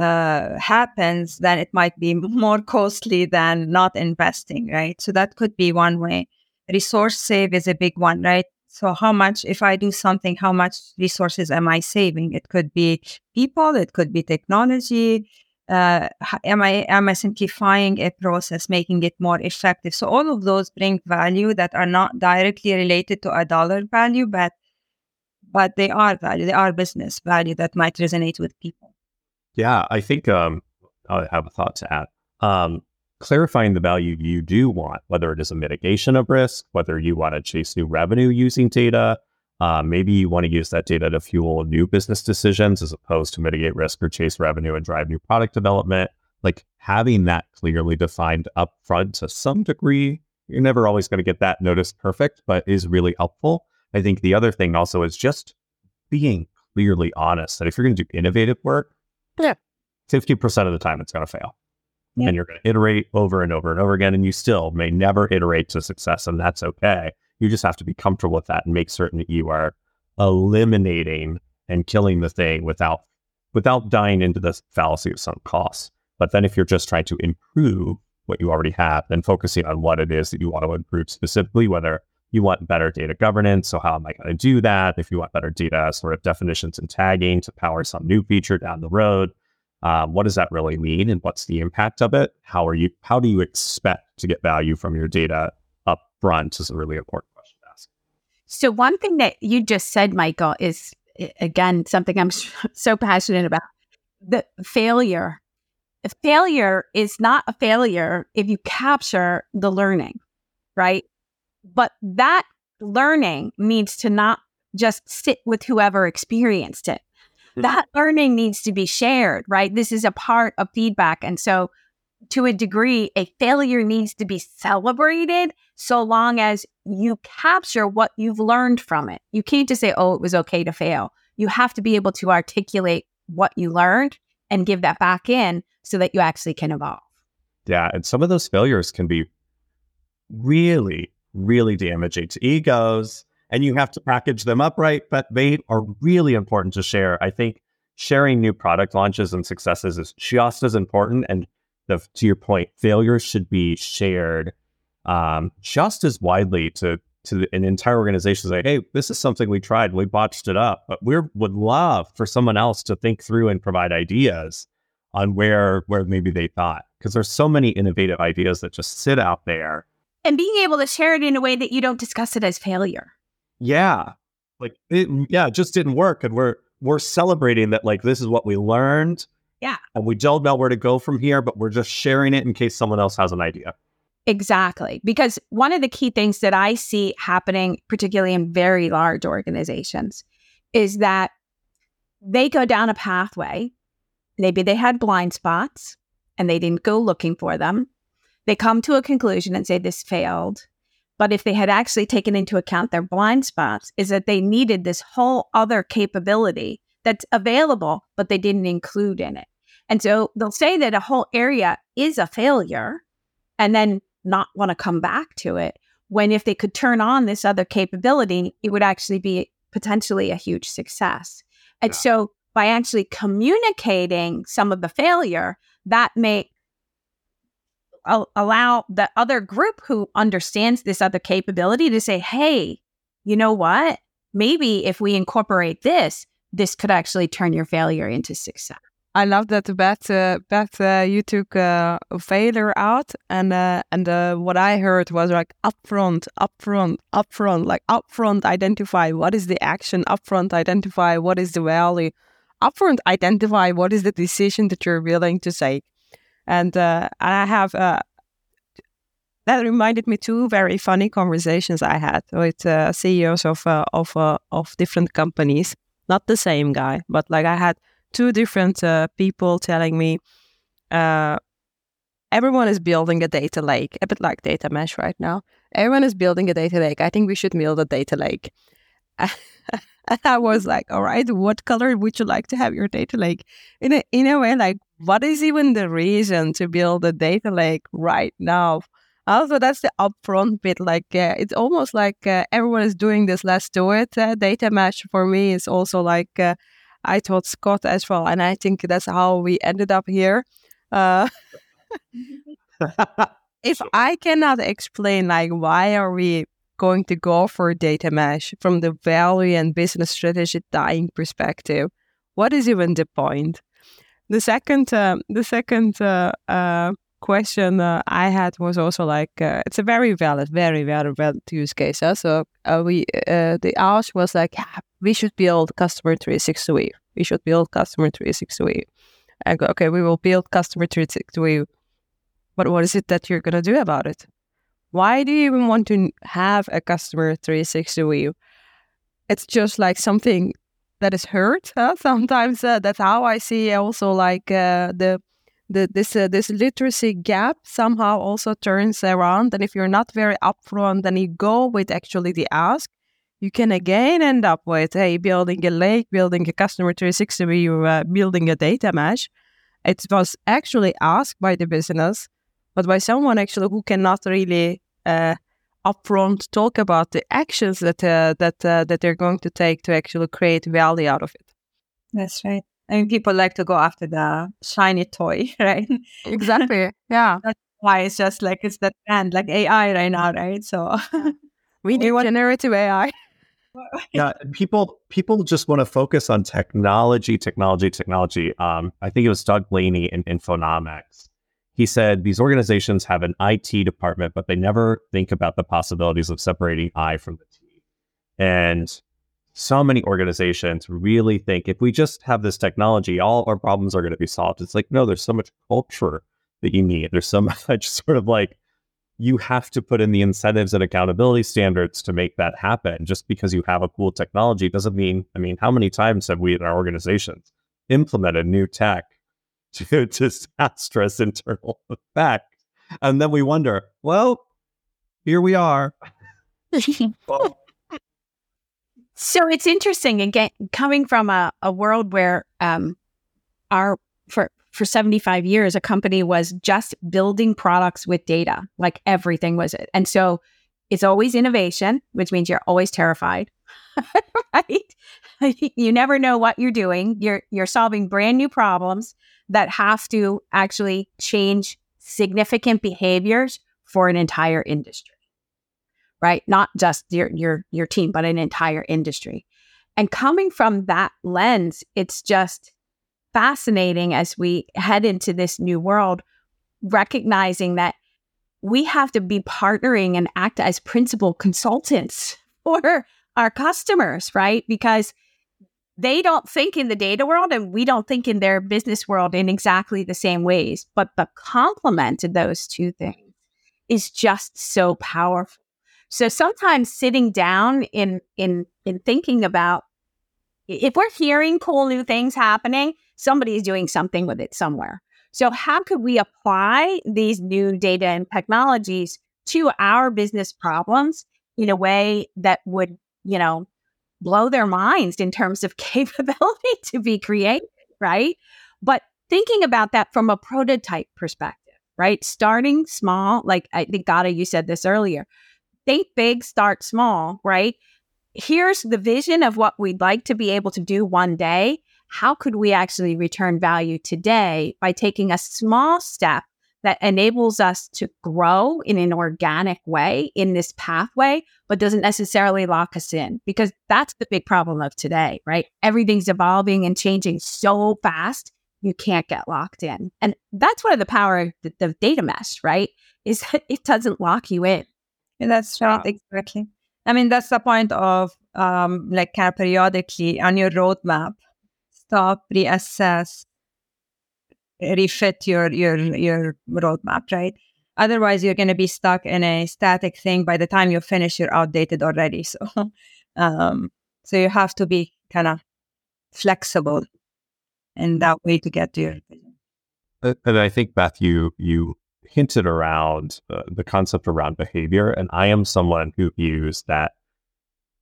uh, happens, then it might be more costly than not investing, right? So that could be one way. Resource save is a big one, right? So how much, if I do something, how much resources am I saving? It could be people, it could be technology. Uh, am I am I simplifying a process, making it more effective? So all of those bring value that are not directly related to a dollar value, but but they are value, they are business value that might resonate with people. Yeah, I think um, I have a thought to add. Um, clarifying the value you do want, whether it is a mitigation of risk, whether you want to chase new revenue using data, uh, maybe you want to use that data to fuel new business decisions as opposed to mitigate risk or chase revenue and drive new product development. Like having that clearly defined upfront to some degree, you're never always going to get that notice perfect, but is really helpful. I think the other thing also is just being clearly honest that if you're going to do innovative work, Yeah. 50% of the time it's going to fail. Yeah. And you're going to iterate over and over and over again. And you still may never iterate to success. And that's okay. You just have to be comfortable with that and make certain that you are eliminating and killing the thing without without dying into the fallacy of sunk costs. But then if you're just trying to improve what you already have, then focusing on what it is that you want to improve specifically, whether you want better data governance. So how am I going to do that? If you want better data sort of definitions and tagging to power some new feature down the road, um, what does that really mean, and what's the impact of it? How are you? How do you expect to get value from your data up front? Is a really important question to ask. So one thing that you just said, Michael, is again something I'm so passionate about. The failure. Failure is not a failure if you capture the learning, right? But that learning needs to not just sit with whoever experienced it. That learning needs to be shared, right? This is a part of feedback. And so, to a degree, a failure needs to be celebrated so long as you capture what you've learned from it. You can't just say, oh, it was okay to fail. You have to be able to articulate what you learned and give that back in so that you actually can evolve. Yeah, and some of those failures can be really, really damaging to egos, and you have to package them up right. But they are really important to share. I think sharing new product launches and successes is just as important. And the, to your point, failures should be shared um, just as widely to to an entire organization. Say, hey, this is something we tried, we botched it up, but we would love for someone else to think through and provide ideas on where where maybe they thought because there's so many innovative ideas that just sit out there. And being able to share it in a way that you don't discuss it as failure. Yeah, like it, yeah, it just didn't work, and we're we're celebrating that like this is what we learned. Yeah. and we don't know where to go from here, but we're just sharing it in case someone else has an idea. Exactly. Because one of the key things that I see happening, particularly in very large organizations, is that they go down a pathway. Maybe they had blind spots and they didn't go looking for them. They come to a conclusion and say this failed. But if they had actually taken into account their blind spots, is that they needed this whole other capability that's available, but they didn't include in it. And so they'll say that a whole area is a failure and then not want to come back to it. When if they could turn on this other capability, it would actually be potentially a huge success. And Yeah. so by actually communicating some of the failure, that may allow the other group who understands this other capability to say, hey, you know what? Maybe if we incorporate this, this could actually turn your failure into success. I love that Beth, uh, Beth, uh, you took uh, a failure out, and uh, and uh, what I heard was like upfront, upfront, upfront, like upfront identify what is the action, upfront identify what is the value, upfront identify what is the decision that you're willing to take, and uh, I have uh, that reminded me two very funny conversations I had with uh, CEOs of uh, of uh, of different companies, not the same guy, but like I had two different uh, people telling me everyone is building a data lake, a bit like data mesh right now. Everyone is building a data lake. I think we should build a data lake. And I was like, all right, what color would you like to have your data lake? In a, in a way, like, what is even the reason to build a data lake right now? Also, that's the upfront bit. Like, uh, it's almost like uh, everyone is doing this. Let's do it. Uh, data mesh for me is also like uh, I taught Scott as well, and I think that's how we ended up here. Uh, if I cannot explain, like, why are we going to go for data mesh from the value and business strategy tying perspective, what is even the point? The second, uh, the second uh, uh, question uh, I had was also like uh, it's a very valid, very valid, valid use case. So uh, we the ask was like yeah, we should build customer 360. We should build customer 360. I go okay, we will build customer 360. But what is it that you're gonna do about it? Why do you even want to have a customer 360 view? It's just like something that is hurt. Huh? Sometimes uh, that's how I see also like uh, the the this uh, this literacy gap somehow also turns around. And if you're not very upfront and you go with actually the ask, you can again end up with hey building a lake, building a customer 360 view, uh, building a data mesh. It was actually asked by the business but by someone actually who cannot really upfront talk about the actions that uh, that uh, that they're going to take to actually create value out of it. That's right. I mean, people like to go after the shiny toy, right? Exactly. Yeah. That's why it's just like it's that trend, like AI right now, right? So we need generative AI. yeah, people people just want to focus on technology, technology, technology. Um, I think it was Doug Laney in Infonomics he said these organizations have an IT department, but they never think about the possibilities of separating I from the T. And so many organizations really think if we just have this technology, all our problems are going to be solved. It's like, no, there's so much culture that you need. There's so much sort of like you have to put in the incentives and accountability standards to make that happen. Just because you have a cool technology doesn't mean, I mean, how many times have we in our organizations implemented new tech to disastrous internal effect. And then we wonder, well, here we are. So it's interesting again, coming from a, a world where um, our for for 75 years, a company was just building products with data, like everything was it. And so it's always innovation, which means you're always terrified. right? you never know what you're doing. You're you're solving brand new problems that have to actually change significant behaviors for an entire industry right? Not just your your your team but an entire industry. And coming from that lens it's just fascinating as we head into this new world recognizing that we have to be partnering and act as principal consultants for our customers right? Because they don't think in the data world and we don't think in their business world in exactly the same ways. But the complement to those two things is just so powerful. So sometimes sitting down in in in thinking about if we're hearing cool new things happening, somebody is doing something with it somewhere. So how could we apply these new data and technologies to our business problems in a way that would, you know, blow their minds in terms of capability to be creative, right? But thinking about that from a prototype perspective, right? Starting small, like I think Ghada, you said this earlier. Think big, start small, right? Here's the vision of what we'd like to be able to do one day. How could we actually return value today by taking a small step that enables us to grow in an organic way in this pathway, but doesn't necessarily lock us in because that's the big problem of today, right? Everything's evolving and changing so fast, you can't get locked in. And that's one of the power of the, the data mesh, right? Is that it doesn't lock you in. Yeah, that's right, exactly. I mean, that's the point of um, like kind of periodically on your roadmap, stop, reassess, refit your your your roadmap, right? Otherwise, you're going to be stuck in a static thing. By the time you finish, you're outdated already. So, um, so you have to be kind of flexible in that way to get to your vision. And I think Beth, you you hinted around uh, the concept around behavior, and I am someone who views that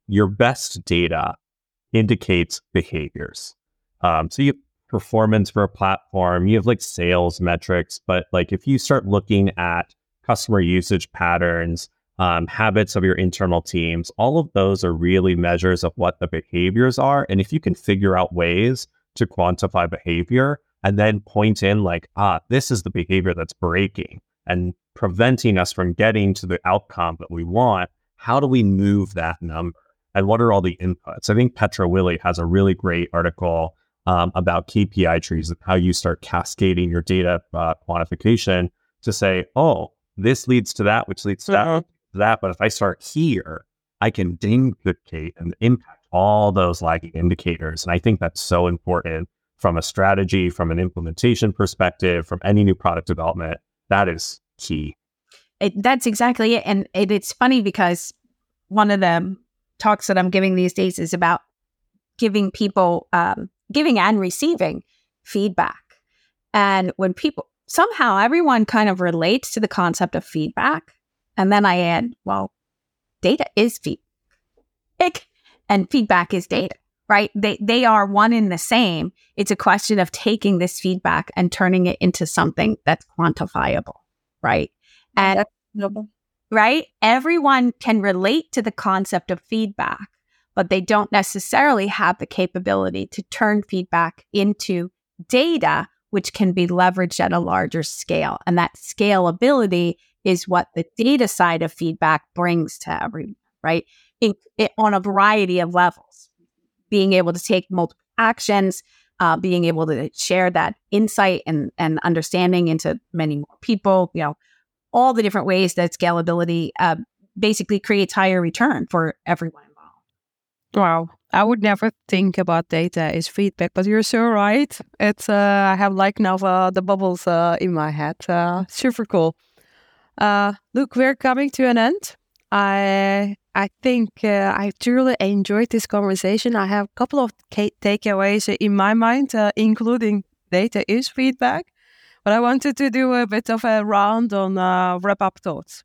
your best data indicates behaviors. Um, so you performance for a platform, you have like sales metrics, but like if you start looking at customer usage patterns, um, habits of your internal teams, all of those are really measures of what the behaviors are. And if you can figure out ways to quantify behavior and then point in like, ah, this is the behavior that's breaking and preventing us from getting to the outcome that we want, how do we move that number? And what are all the inputs? I think Petra Wille has a really great article um, about KPI trees and how you start cascading your data uh, quantification to say, oh, this leads to that, which leads to that, to that. But if I start here, I can duplicate and impact all those lagging indicators. And I think that's so important from a strategy, from an implementation perspective, from any new product development. That is key. It, that's exactly it. And it, it's funny because one of the talks that I'm giving these days is about giving people, um, giving and receiving feedback. And when people, somehow everyone kind of relates to the concept of feedback. And then I add, well, data is feedback and feedback is data, right? They, they are one in the same. It's a question of taking this feedback and turning it into something that's quantifiable, right? And right, everyone can relate to the concept of feedback, but they don't necessarily have the capability to turn feedback into data which can be leveraged at a larger scale. And that scalability is what the data side of feedback brings to everyone, right? On a variety of levels, being able to take multiple actions, uh, being able to share that insight and, and understanding into many more people, you know, all the different ways that scalability uh, basically creates higher return for everyone. Wow. I would never think about data as feedback, but you're so right. It's uh, I have like now uh, the bubbles uh, in my head. Uh, super cool. Uh, look, we're coming to an end. I I think uh, I truly enjoyed this conversation. I have a couple of takeaways in my mind, including data is feedback. But I wanted to do a bit of a round on uh, wrap up thoughts.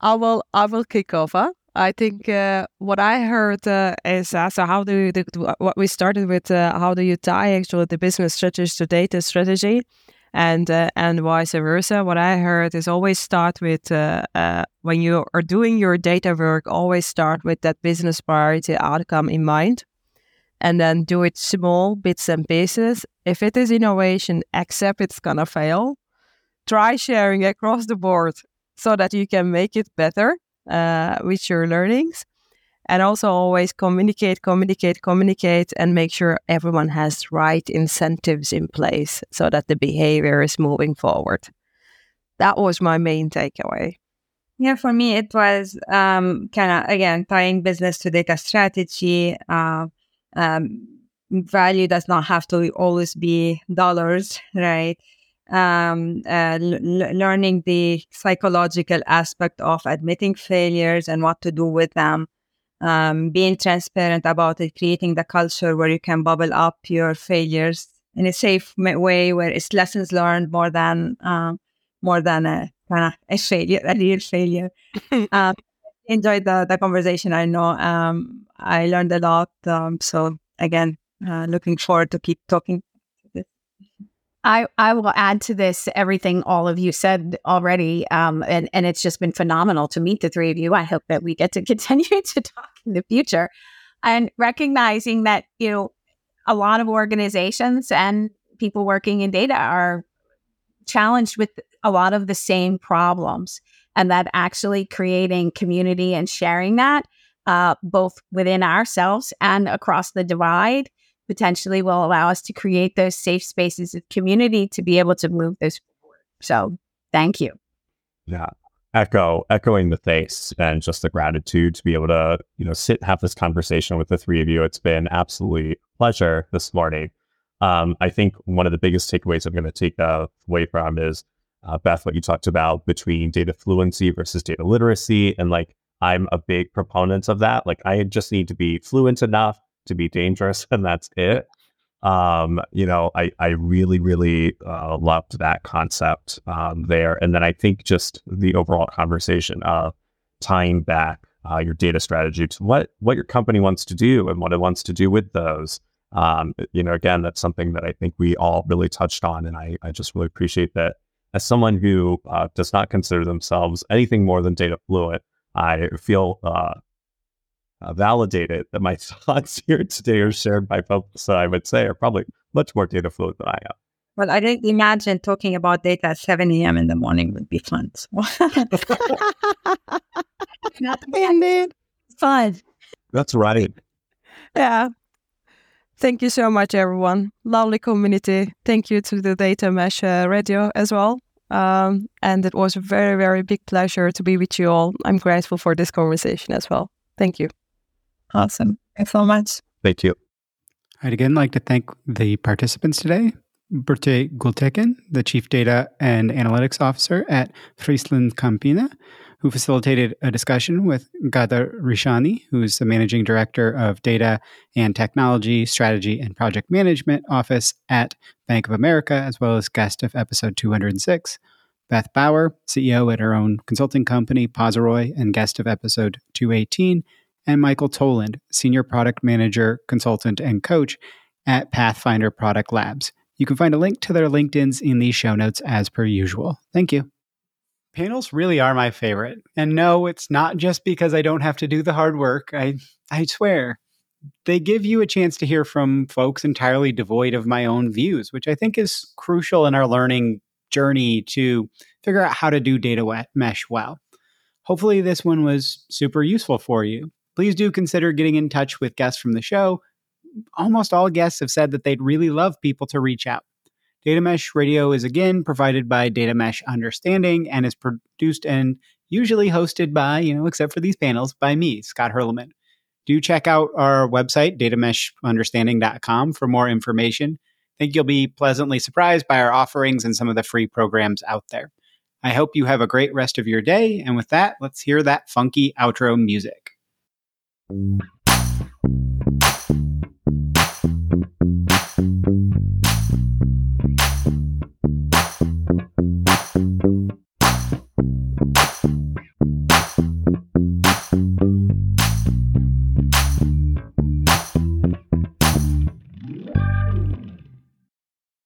I will I will kick off. I think uh, what I heard uh, is uh, so how do you, the, what we started with uh, how do you tie actually the business strategy to data strategy and uh, and vice versa. What I heard is always start with uh, when you are doing your data work, always start with that business priority outcome in mind, and then do it small bits and pieces. If it is innovation, accept it's gonna fail. Try sharing across the board so that you can make it better uh, with your learnings. And also always communicate, communicate, communicate, and make sure everyone has right incentives in place so that the behavior is moving forward. That was my main takeaway. Yeah, for me, it was um, kind of, again, tying business to data strategy. Uh, um, value does not have to always be dollars, right? Um, uh, l- learning the psychological aspect of admitting failures and what to do with them, um, being transparent about it, creating the culture where you can bubble up your failures in a safe way, where it's lessons learned more than um, more than a kind of a failure, a real failure. um, enjoyed the, the conversation. I know um, I learned a lot. Um, so again, uh, looking forward to keep talking I, I will add to this everything all of you said already. Um, and, and it's just been phenomenal to meet the three of you. I hope that we get to continue to talk in the future and recognizing that, you know, a lot of organizations and people working in data are challenged with a lot of the same problems and that actually creating community and sharing that uh, both within ourselves and across the divide potentially will allow us to create those safe spaces of community to be able to move this forward. So thank you. Yeah. Echo, echoing the thanks and just the gratitude to be able to, you know, sit have this conversation with the three of you. It's been absolutely pleasure this morning. Um, I think one of the biggest takeaways I'm going to take uh, away from is uh, Beth, what you talked about between data fluency versus data literacy, and like I'm a big proponent of that. Like I just need to be fluent enough to be dangerous and that's it. Um, you know, I, I really, really uh, loved that concept um, there. And then I think just the overall conversation of tying back uh, your data strategy to what what your company wants to do and what it wants to do with those. Um, you know, again, that's something that I think we all really touched on, and I, I just really appreciate that. As someone who uh, does not consider themselves anything more than data fluent, I feel uh, uh, validated that my thoughts here today are shared by folks that I would say are probably much more data fluent than I am. Well, I didn't imagine talking about data at 7 a.m. in the morning would be fun. So. Indeed. Fun. That's right. Yeah. Thank you so much, everyone. Lovely community. Thank you to the Data Mesh uh, Radio as well. Um, and it was a very, very big pleasure to be with you all. I'm grateful for this conversation as well. Thank you. Awesome. Thanks so much. Thank you. I'd again like to thank the participants today. Burce Gültekin, the Chief Data and Analytics Officer at FrieslandCampina, who facilitated a discussion with Ghada Richani, who's the Managing Director of Data and Technology Strategy and Project Management Office at Bank of America, as well as guest of episode 206. Beth Bauer, CEO at her own consulting company, Poseroy, and guest of episode 218. And Michael Toland, Senior Product Manager, Consultant, and Coach at Pathfinder Product Labs. You can find a link to their LinkedIn's in the show notes as per usual. Thank you. Panels really are my favorite. And no, it's not just because I don't have to do the hard work. I I swear. They give you a chance to hear from folks entirely devoid of my own views, which I think is crucial in our learning journey to figure out how to do data mesh well. Hopefully, this one was super useful for you. Please do consider getting in touch with guests from the show almost all guests have said that they'd really love people to reach out. Data Mesh Radio is again provided by Data Mesh Understanding and is produced and usually hosted by, you know, except for these panels, by me, Scott Hirleman. Do check out our website, datameshunderstanding.com, for more information. I think you'll be pleasantly surprised by our offerings and some of the free programs out there. I hope you have a great rest of your day. And with that, let's hear that funky outro music. Thank you.